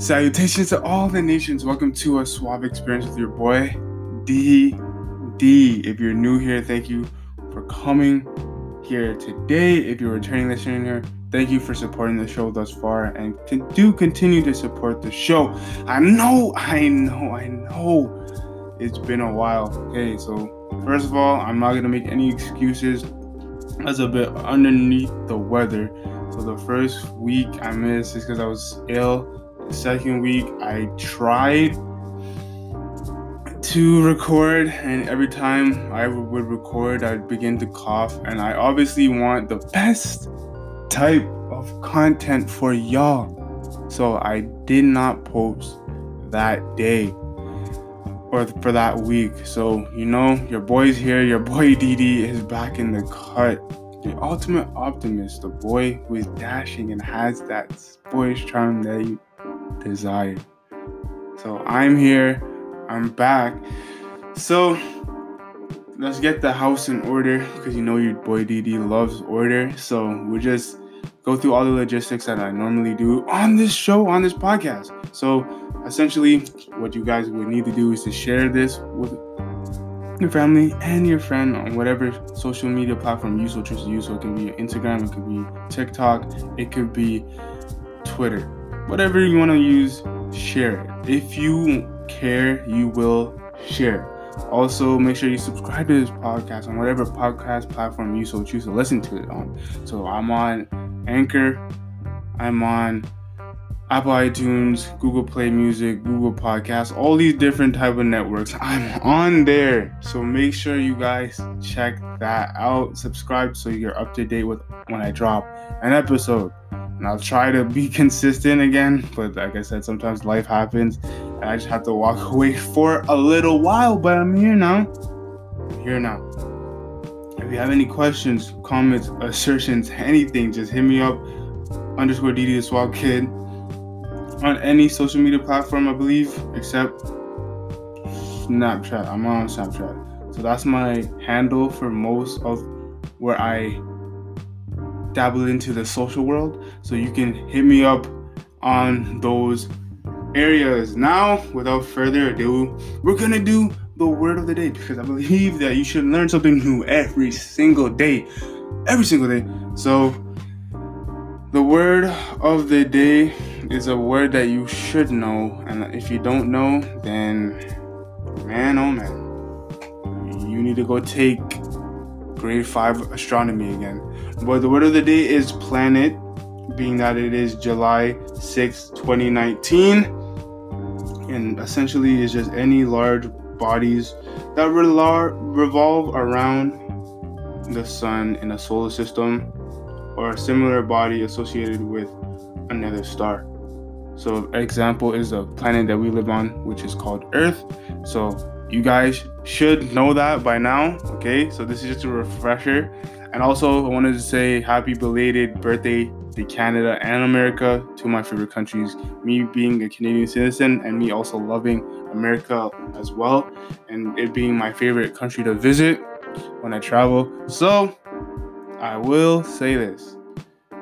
Salutations to all the nations. Welcome to a suave experience with your boy D D. If you're new here, thank you for coming here today. If you're returning listener thank you for supporting the show thus far and do continue to support the show. I know, I know, I know it's been a while. Okay, so first of all, I'm not gonna make any excuses. That's a bit underneath the weather. So the first week I missed is because I was ill second week, I tried to record, and every time I would record, I'd begin to cough. And I obviously want the best type of content for y'all. So I did not post that day or for that week. So, you know, your boy's here, your boy DD is back in the cut. The ultimate optimist, the boy who is dashing and has that boyish charm that you desire. So I'm here, I'm back. So let's get the house in order because you know your boy DD loves order. So we just go through all the logistics that I normally do on this show, on this podcast. So essentially, what you guys would need to do is to share this with your family and your friend on whatever social media platform you so choose to use. So it can be Instagram, it could be TikTok, it could be Twitter whatever you want to use, share it. If you care, you will share. Also, make sure you subscribe to this podcast on whatever podcast platform you so choose to listen to it on. So I'm on Anchor, I'm on Apple iTunes, Google Play Music, Google Podcasts, all these different type of networks. I'm on there. So make sure you guys check that out. Subscribe so you're up to date with when I drop an episode and I'll try to be consistent again. But like I said, sometimes life happens, and I just have to walk away for a little while. But I'm here now. I'm here now. If you have any questions, comments, assertions, anything, just hit me up. Underscore DD the Swag Kid on any social media platform, I believe, except Snapchat. I'm on Snapchat. So that's my handle for most of where I dabble into the social world. So you can hit me up on those areas. Now, without further ado, we're gonna do the word of the day because I believe that you should learn something new every single day. Every single day. So, the word of the day is a word that you should know. And if you don't know, then man, oh man, you need to go take grade 5 astronomy again. But the word of the day is planet, being that it is July 6, 2019. And essentially, is just any large bodies that revolve around the sun in a solar system or a similar body associated with another star. So, example is a planet that we live on, which is called Earth. So, you guys should know that by now. Okay, so this is just a refresher. And also, I wanted to say happy belated birthday to Canada and America, two of my favorite countries. Me being a Canadian citizen and me also loving America as well, and it being my favorite country to visit when I travel. So, I will say this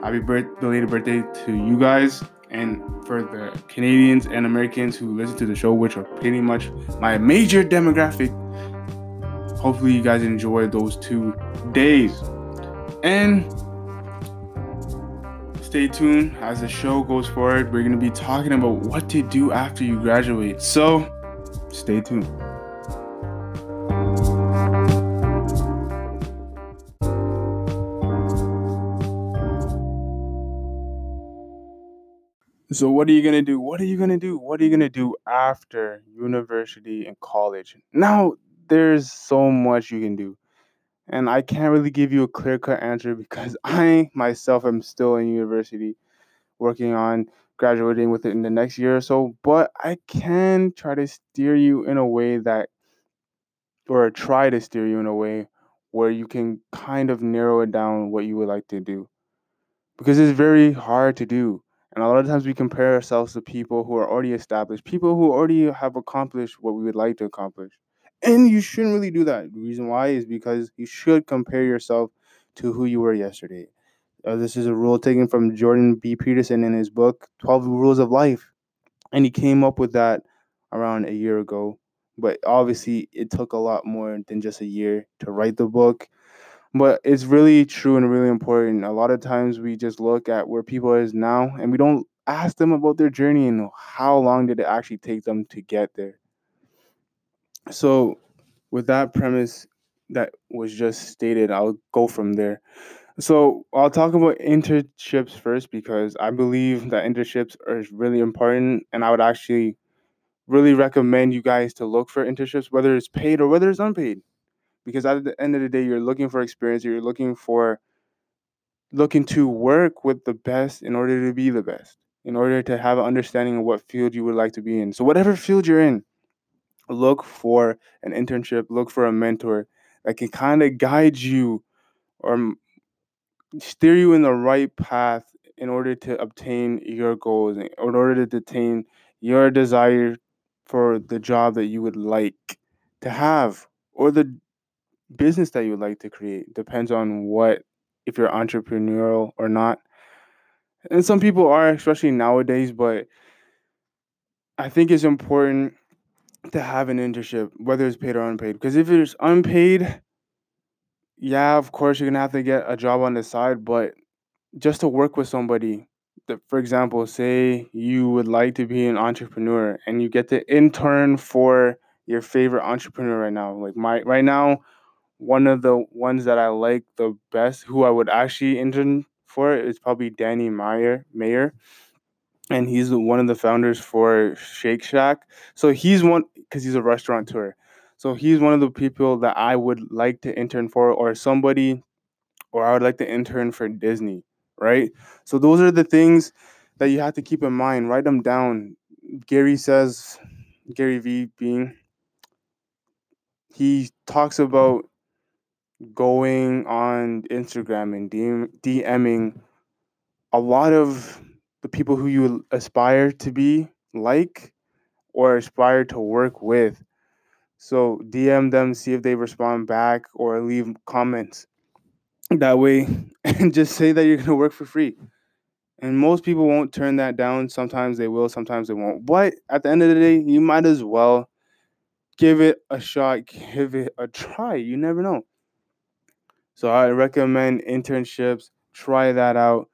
happy birth- belated birthday to you guys. And for the Canadians and Americans who listen to the show, which are pretty much my major demographic, hopefully you guys enjoy those two days. And stay tuned as the show goes forward. We're going to be talking about what to do after you graduate. So stay tuned. So, what are you going to do? What are you going to do? What are you going to do after university and college? Now, there's so much you can do and I can't really give you a clear cut answer because I myself am still in university working on graduating within the next year or so, but I can try to steer you in a way that, or try to steer you in a way where you can kind of narrow it down what you would like to do. Because it's very hard to do. And a lot of times we compare ourselves to people who are already established, people who already have accomplished what we would like to accomplish. And you shouldn't really do that. The reason why is because you should compare yourself to who you were yesterday. Uh, this is a rule taken from Jordan B. Peterson in his book, 12 Rules of Life. And he came up with that around a year ago. But obviously, it took a lot more than just a year to write the book. But it's really true and really important. A lot of times we just look at where people is now and we don't ask them about their journey and how long did it actually take them to get there. So, with that premise that was just stated, I'll go from there. So, I'll talk about internships first because I believe that internships are really important, and I would actually really recommend you guys to look for internships, whether it's paid or whether it's unpaid. Because at the end of the day, you're looking for experience, you're looking for looking to work with the best in order to be the best, in order to have an understanding of what field you would like to be in. So, whatever field you're in, look for an internship, look for a mentor that can kind of guide you or steer you in the right path in order to obtain your goals, in order to attain your desire for the job that you would like to have or the business that you would like to create. Depends on what, if you're entrepreneurial or not. And some people are, especially nowadays, but I think it's important to have an internship, whether it's paid or unpaid. Because if it's unpaid, yeah, of course you're gonna have to get a job on the side, but just to work with somebody. That, for example, say you would like to be an entrepreneur and you get to intern for your favorite entrepreneur right now. Like my right now, one of the ones that I like the best, who I would actually intern for, is probably Danny Meyer. Mayer and he's one of the founders for Shake Shack. So he's one because he's a restaurateur. So he's one of the people that I would like to intern for, or somebody, or I would like to intern for Disney, right? So those are the things that you have to keep in mind. Write them down. Gary says, Gary V being, he talks about going on Instagram and DM, DMing a lot of the people who you aspire to be like or aspire to work with. So DM them, see if they respond back or leave comments. That way, and just say that you're going to work for free. And most people won't turn that down. Sometimes they will, sometimes they won't. But at the end of the day, you might as well give it a shot, give it a try. You never know. So I recommend internships. Try that out.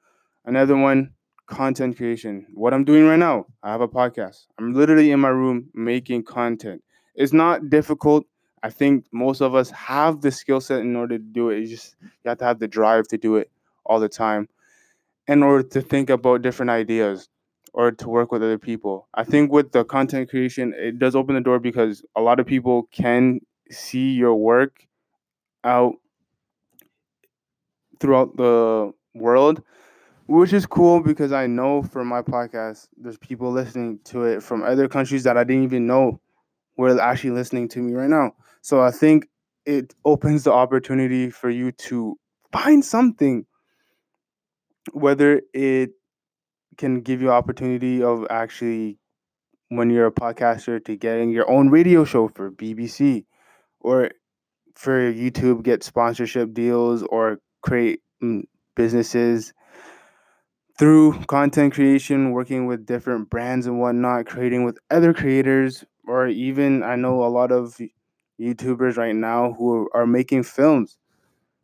Another one, content creation. What I'm doing right now, I have a podcast. I'm literally in my room making content. It's not difficult. I think most of us have the skill set in order to do it. You just you have to have the drive to do it all the time in order to think about different ideas or to work with other people. I think with the content creation, it does open the door because a lot of people can see your work out throughout the world which is cool because I know from my podcast, there's people listening to it from other countries that I didn't even know were actually listening to me right now. So I think it opens the opportunity for you to find something, whether it can give you opportunity of actually when you're a podcaster to getting your own radio show for BBC or for YouTube get sponsorship deals or create mm, businesses through content creation, working with different brands and whatnot, creating with other creators, or even I know a lot of YouTubers right now who are making films.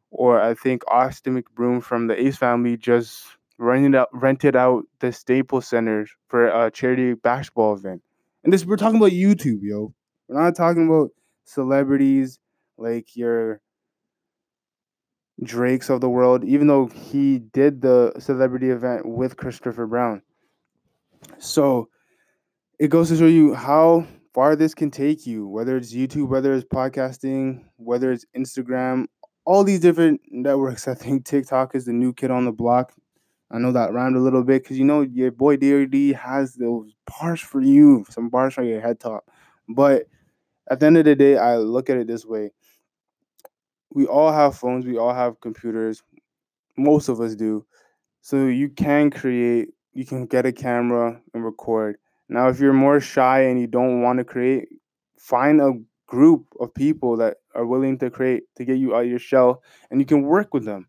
Or I think Austin McBroom from the Ace family just rented out rented out the Staples Center for a charity basketball event. And this we're talking about YouTube, yo. We're not talking about celebrities like your Drakes of the world, even though he did the celebrity event with Christopher Brown. So it goes to show you how far this can take you, whether it's YouTube, whether it's podcasting, whether it's Instagram, all these different networks. I think TikTok is the new kid on the block. I know that rhymed a little bit because you know your boy DRD has those bars for you, some bars for your head top. But at the end of the day, I look at it this way we all have phones, we all have computers. Most of us do. So you can create, you can get a camera and record. Now, if you're more shy and you don't want to create, find a group of people that are willing to create to get you out of your shell and you can work with them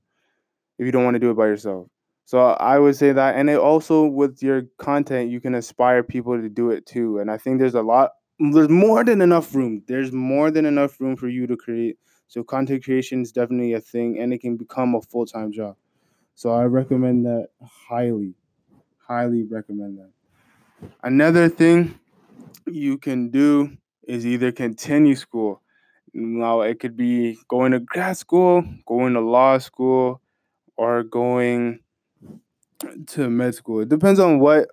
if you don't want to do it by yourself. So I would say that, and it also with your content, you can aspire people to do it too. And I think there's a lot, there's more than enough room. There's more than enough room for you to create. So content creation is definitely a thing, and it can become a full time job. So I recommend that highly, highly recommend that. Another thing you can do is either continue school. Now it could be going to grad school, going to law school, or going to med school. It depends on what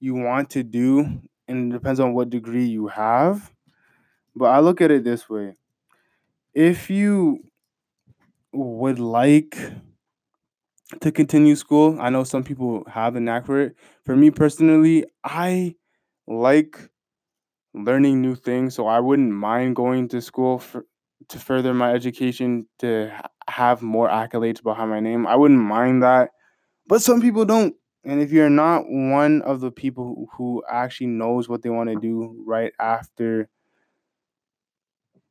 you want to do and it depends on what degree you have. But I look at it this way. If you would like to continue school, I know some people have the knack for it. For me personally, I like learning new things, so I wouldn't mind going to school for, to further my education to have more accolades behind my name. I wouldn't mind that but some people don't. And if you're not one of the people who actually knows what they want to do right after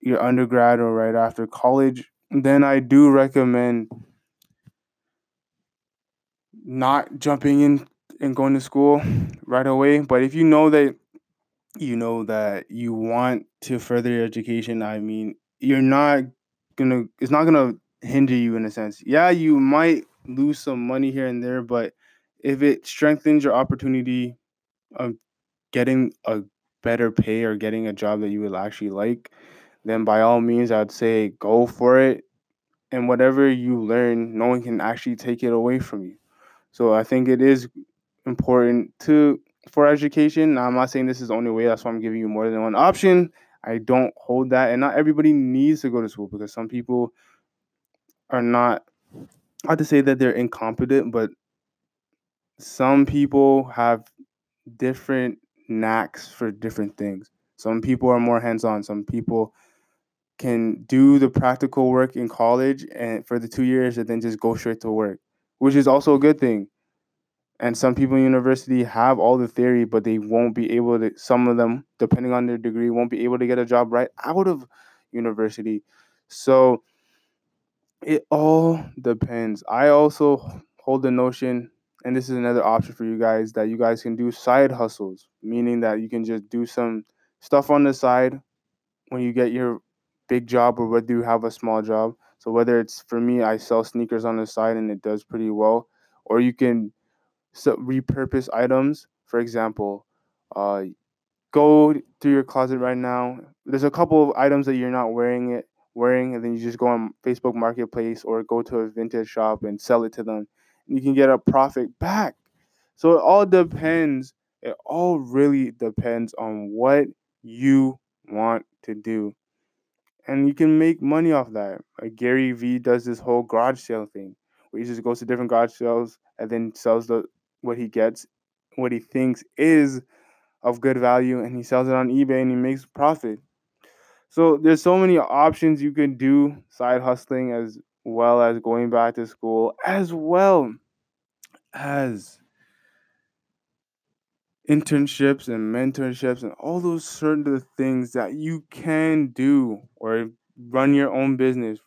your undergrad or right after college, then I do recommend not jumping in and going to school right away. But if you know that you know that you want to further your education, I mean, you're not gonna it's not gonna hinder you in a sense. Yeah, you might lose some money here and there, but if it strengthens your opportunity of getting a better pay or getting a job that you would actually like, then by all means, I'd say go for it. And whatever you learn, no one can actually take it away from you. So I think it is important to for education. Now, I'm not saying this is the only way. That's why I'm giving you more than one option. I don't hold that, and not everybody needs to go to school because some people are not not to say that they're incompetent, but some people have different knacks for different things. Some people are more hands-on. Some people can do the practical work in college and for the two years and then just go straight to work, which is also a good thing. And some people in university have all the theory, but they won't be able to. Some of them, depending on their degree, won't be able to get a job right out of university. So it all depends. I also hold the notion, and this is another option for you guys, that you guys can do side hustles, meaning that you can just do some stuff on the side when you get your big job or whether you have a small job. So whether it's for me, I sell sneakers on the side and it does pretty well, or you can so repurpose items. For example, uh, go through your closet right now. There's a couple of items that you're not wearing it wearing, and then you just go on Facebook Marketplace or go to a vintage shop and sell it to them. And you can get a profit back. So it all depends. It all really depends on what you want to do. And you can make money off that. Like Gary Vee does this whole garage sale thing where he just goes to different garage sales and then sells the what he gets, what he thinks is of good value, and he sells it on eBay and he makes profit. So there's so many options you can do side hustling as well as going back to school, as well as internships and mentorships and all those certain things that you can do or run your own business,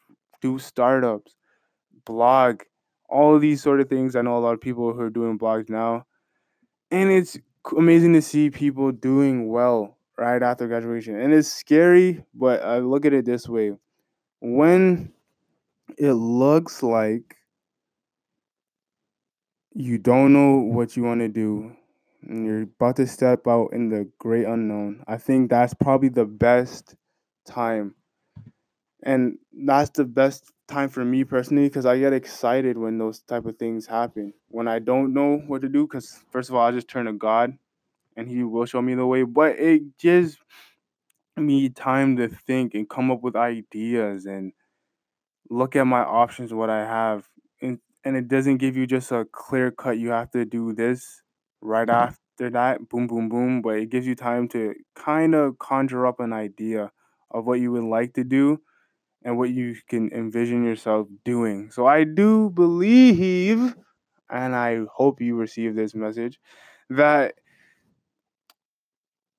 do startups, blog, all these sort of things. I know a lot of people who are doing blogs now. And it's amazing to see people doing well right after graduation. And it's scary, but I look at it this way. When it looks like you don't know what you want to do and you're about to step out in the great unknown, I think that's probably the best time. And that's the best time for me personally because I get excited when those type of things happen. When I don't know what to do, because first of all, I just turn to God and He will show me the way. But it gives me time to think and come up with ideas and look at my options, what I have. And, and it doesn't give you just a clear cut, you have to do this right mm-hmm. after that, boom, boom, boom. But it gives you time to kind of conjure up an idea of what you would like to do and what you can envision yourself doing. So I do believe, and I hope you receive this message, that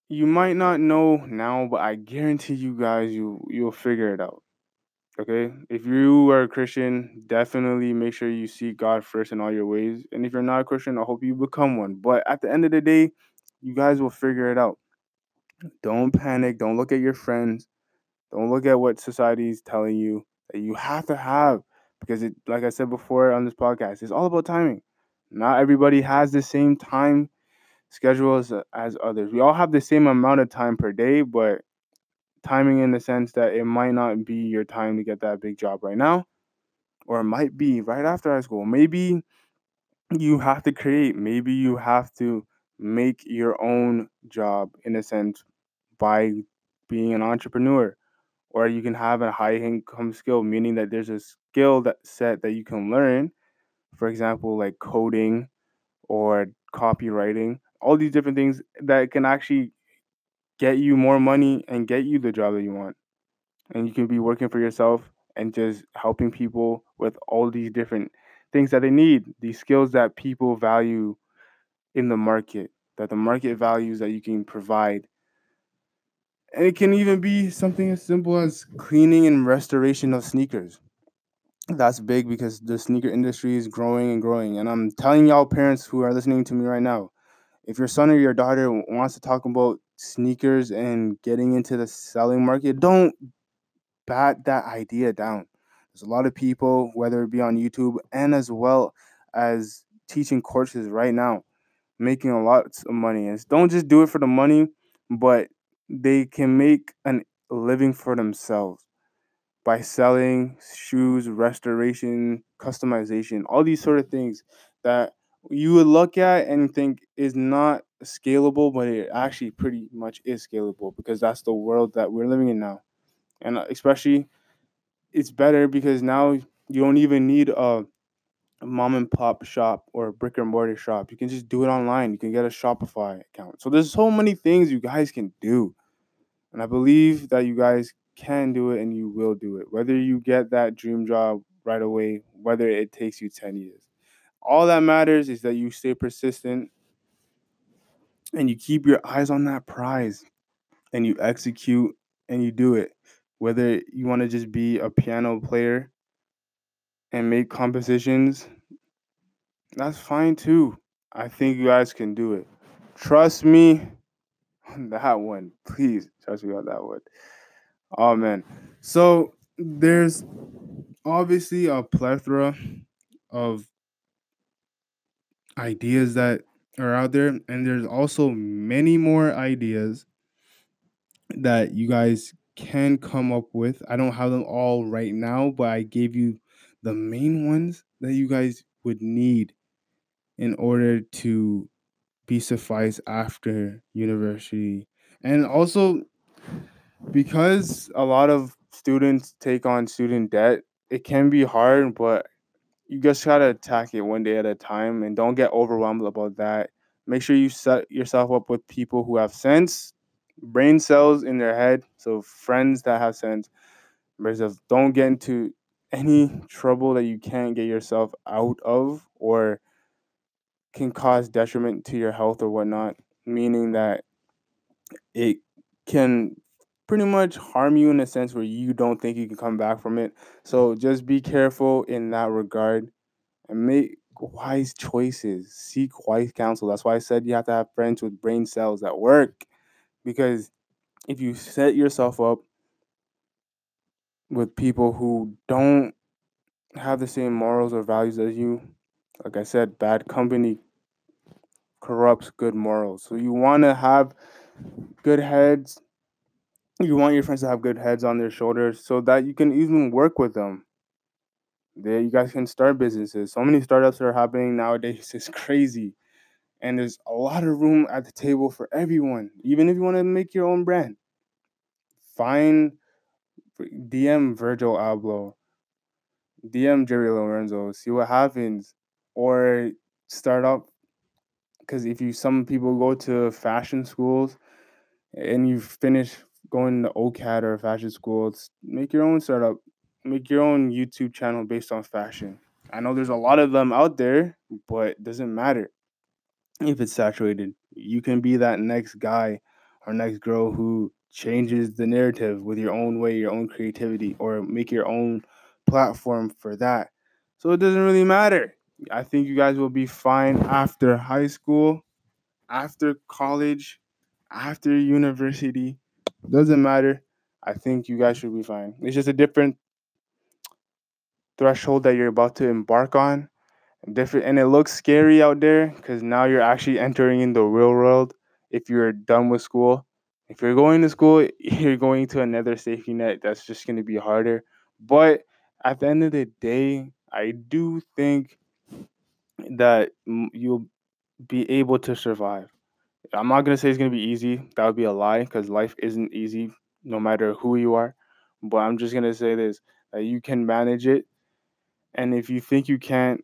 you might not know now, but I guarantee you guys you you'll figure it out. Okay, if you are a Christian, definitely make sure you seek God first in all your ways. And if you're not a Christian, I hope you become one. But at the end of the day, you guys will figure it out. Don't panic. Don't look at your friends. Don't look at what society is telling you that you have to have. Because it, like I said before on this podcast, it's all about timing. Not everybody has the same time schedule as, as others. We all have the same amount of time per day, but timing in the sense that it might not be your time to get that big job right now, or it might be right after high school. Maybe you have to create, maybe you have to make your own job in a sense by being an entrepreneur or you can have a high income skill meaning that there's a skill that set that you can learn for example like coding or copywriting all these different things that can actually get you more money and get you the job that you want. And you can be working for yourself and just helping people with all these different things that they need, these skills that people value in the market, that the market values that you can provide. And it can even be something as simple as cleaning and restoration of sneakers. That's big because the sneaker industry is growing and growing. And I'm telling y'all, parents who are listening to me right now, if your son or your daughter wants to talk about sneakers and getting into the selling market, don't bat that idea down. There's a lot of people, whether it be on YouTube and as well as teaching courses right now, making a lot of money. And don't just do it for the money, but they can make a living for themselves by selling shoes, restoration, customization, all these sort of things that you would look at and think is not scalable, but it actually pretty much is scalable because that's the world that we're living in now. And uh, especially, it's better because now you don't even need a, a mom and pop shop or a brick and mortar shop. You can just do it online. You can get a Shopify account. So there's so many things you guys can do. And I believe that you guys can do it and you will do it. Whether you get that dream job right away, whether it takes you 10 years. All that matters is that you stay persistent and you keep your eyes on that prize and you execute and you do it. Whether you want to just be a piano player and make compositions, that's fine too. I think you guys can do it. Trust me on that one. Please trust me on that one. Oh man. So there's obviously a plethora of ideas that are out there and there's also many more ideas that you guys can come up with. I don't have them all right now, but I gave you the main ones that you guys would need in order to be suffice after university. And also because a lot of students take on student debt, it can be hard, but you just gotta attack it one day at a time and don't get overwhelmed about that. Make sure you set yourself up with people who have sense, brain cells in their head, so friends that have sense. Versus don't get into any trouble that you can't get yourself out of or can cause detriment to your health or whatnot, meaning that it can pretty much harm you in a sense where you don't think you can come back from it. So just be careful in that regard and make wise choices. Seek wise counsel. That's why I said you have to have friends with brain cells that work. Because if you set yourself up with people who don't have the same morals or values as you, like I said, bad company corrupts good morals. So you want to have good heads you want your friends to have good heads on their shoulders so that you can even work with them. That you guys can start businesses. So many startups are happening nowadays. It's crazy. And there's a lot of room at the table for everyone, even if you want to make your own brand. Find DM Virgil Abloh, DM Jerry Lorenzo, see what happens, or start up. Because if you, some people go to fashion schools and you finish going to OCAD or fashion school. It's make your own startup, make your own YouTube channel based on fashion. I know there's a lot of them out there, but it doesn't matter if it's saturated. You can be that next guy or next girl who changes the narrative with your own way, your own creativity, or make your own platform for that. So it doesn't really matter. I think you guys will be fine after high school, after college, after university. Doesn't matter. I think you guys should be fine. It's just a different threshold that you're about to embark on. Different and it looks scary out there because now you're actually entering in the real world if you're done with school. If you're going to school, you're going to another safety net that's just going to be harder. But at the end of the day, I do think that you'll be able to survive. I'm not to say it's to be easy. That would be a lie because life isn't easy no matter who you are. But I'm just to say this that you can manage it. And if you think you can't,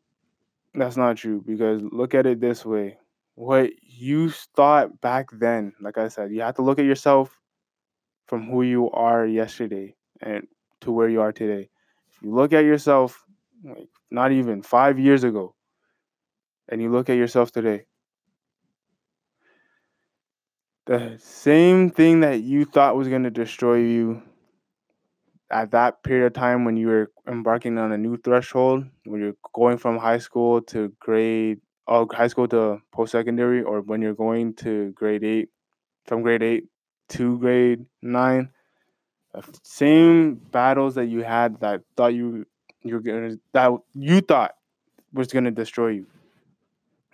that's not true because look at it this way what you thought back then, like I said, you have to look at yourself from who you are yesterday and to where you are today. If you look at yourself, like not even five years ago, and you look at yourself today, the same thing that you thought was going to destroy you at that period of time when you were embarking on a new threshold, when you're going from high school to grade oh, high school to post secondary, or when you're going to grade eight, from grade eight to grade nine, the same battles that you had that thought you you're gonna that you thought was gonna destroy you.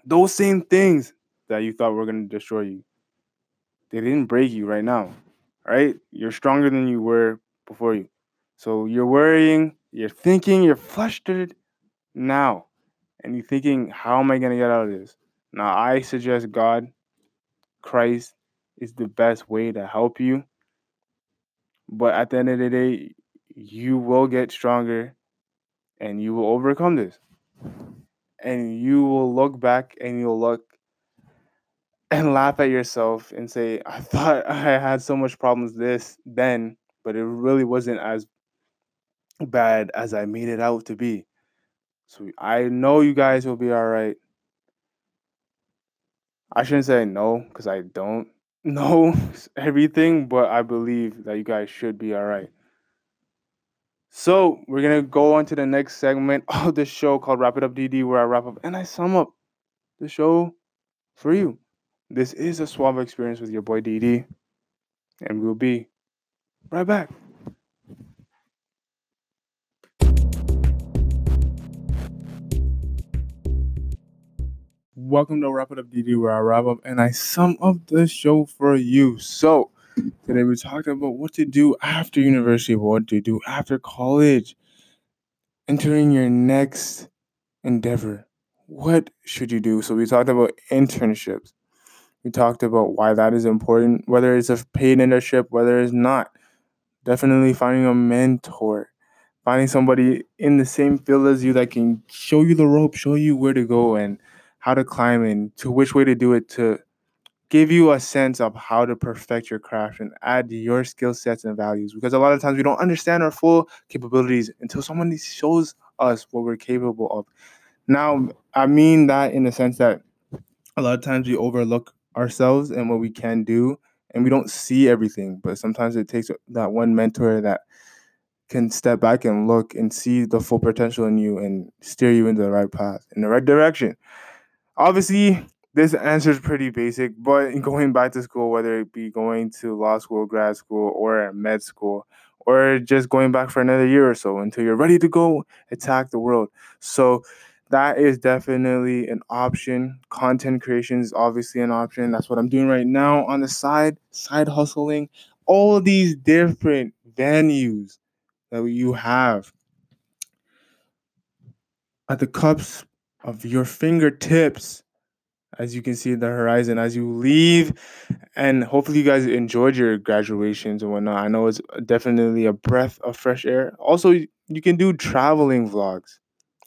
Those same things that you thought were gonna destroy you, they didn't break you right now. Right? You're stronger than you were before you. So you're worrying, you're thinking, you're flustered now and you're thinking, how am I going to get out of this? Now, I suggest God, Christ, is the best way to help you. But at the end of the day, you will get stronger and you will overcome this. And you will look back and you'll look and laugh at yourself and say, I thought I had so much problems this then, but it really wasn't as bad as I made it out to be. So I know you guys will be all right. I shouldn't say no because I don't know everything, but I believe that you guys should be all right. So we're gonna go on to the next segment of the show called Wrap It Up DD, where I wrap up and I sum up the show for you. This is a suave experience with your boy DD, and we'll be right back. Welcome to Wrap It Up DD, where I wrap up and I sum up the show for you. So, today we're talking about what to do after university, what to do after college, entering your next endeavor. What should you do? So, we talked about internships. We talked about why that is important, whether it's a paid internship, whether it's not. Definitely finding a mentor finding somebody in the same field as you that can show you the rope, show you where to go, and how to climb and to which way to do it to give you a sense of how to perfect your craft and add your skill sets and values because a lot of times we don't understand our full capabilities until someone shows us what we're capable of now i mean that in the sense that a lot of times we overlook ourselves and what we can do and we don't see everything but sometimes it takes that one mentor that can step back and look and see the full potential in you and steer you into the right path in the right direction obviously this answer is pretty basic, but going back to school, whether it be going to law school, grad school, or med school, or just going back for another year or so until you're ready to go attack the world. So that is definitely an option. Content creation is obviously an option. That's what I'm doing right now on the side, side hustling. All these different venues that you have at the cups of your fingertips as you can see the horizon as you leave and hopefully you guys enjoyed your graduations and whatnot i know it's definitely a breath of fresh air also you can do traveling vlogs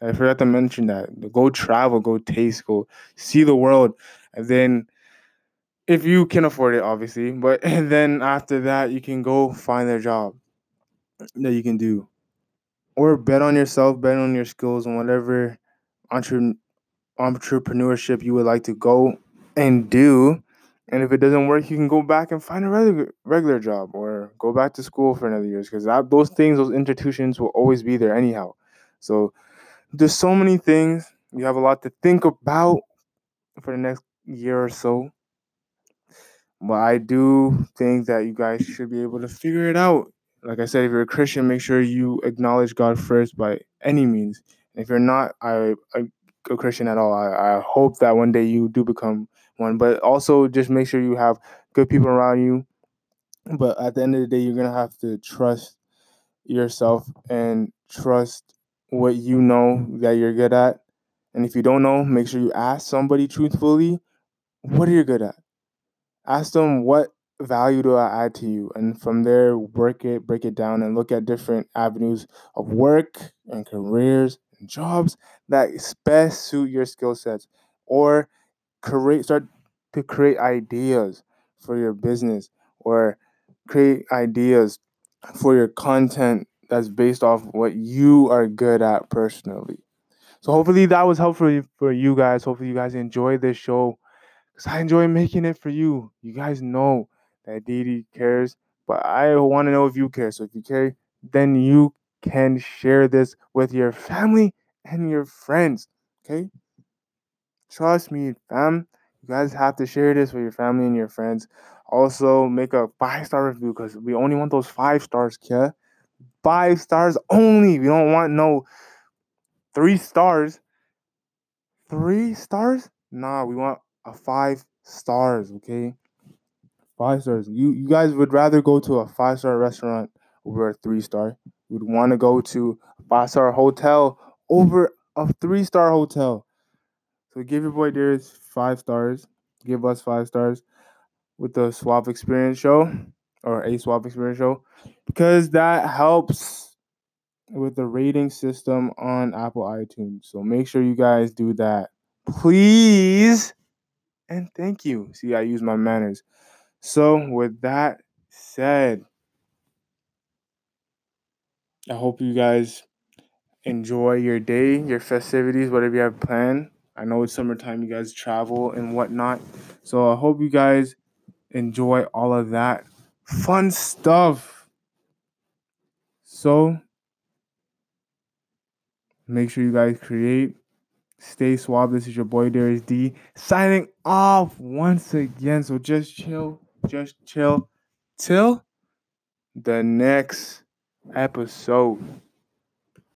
i forgot to mention that go travel go taste go see the world and then if you can afford it obviously but then after that you can go find a job that you can do or bet on yourself bet on your skills and whatever entre- entrepreneurship you would like to go and do And if it doesn't work, you can go back and find a regular regular job or go back to school for another years because those things, those institutions will always be there anyhow. So there's so many things. You have a lot to think about for the next year or so. But I do think that you guys should be able to figure it out. Like I said, if you're a Christian, make sure you acknowledge God first by any means. if you're not I, I, a Christian at all, I, I hope that one day you do become one. But also just make sure you have good people around you. But at the end of the day, you're gonna have to trust yourself and trust what you know that you're good at. And if you don't know, make sure you ask somebody truthfully, what are you good at? Ask them what value do I add to you? And from there, work it, break it down, and look at different avenues of work and careers and jobs that best suit your skill sets. Or create start to create ideas for your business or create ideas for your content that's based off what you are good at personally. So hopefully that was helpful for you guys. Hopefully you guys enjoyed this show because I enjoy making it for you. You guys know that DD cares, but I want to know if you care. So if you care, then you can share this with your family and your friends. Okay? Trust me, fam. You guys have to share this with your family and your friends. Also, make a five star review because we only want those five stars, kid. Five stars only. We don't want no three stars. Three stars? Nah, we want a five stars, okay? Five stars. You you guys would rather go to a five star restaurant over a three star. You'd want to go to a five star hotel over a three star hotel. So give your boy Darius five stars. Give us five stars with the suave experience show or a suave experience show because that helps with the rating system on Apple iTunes. So make sure you guys do that. Please. And thank you. See, I use my manners. So, with that said, I hope you guys enjoy your day, your festivities, whatever you have planned. I know it's summertime, you guys travel and whatnot. So I hope you guys enjoy all of that fun stuff. So make sure you guys create. Stay suave. This is your boy Darius D signing off once again. So just chill, just chill till the next episode.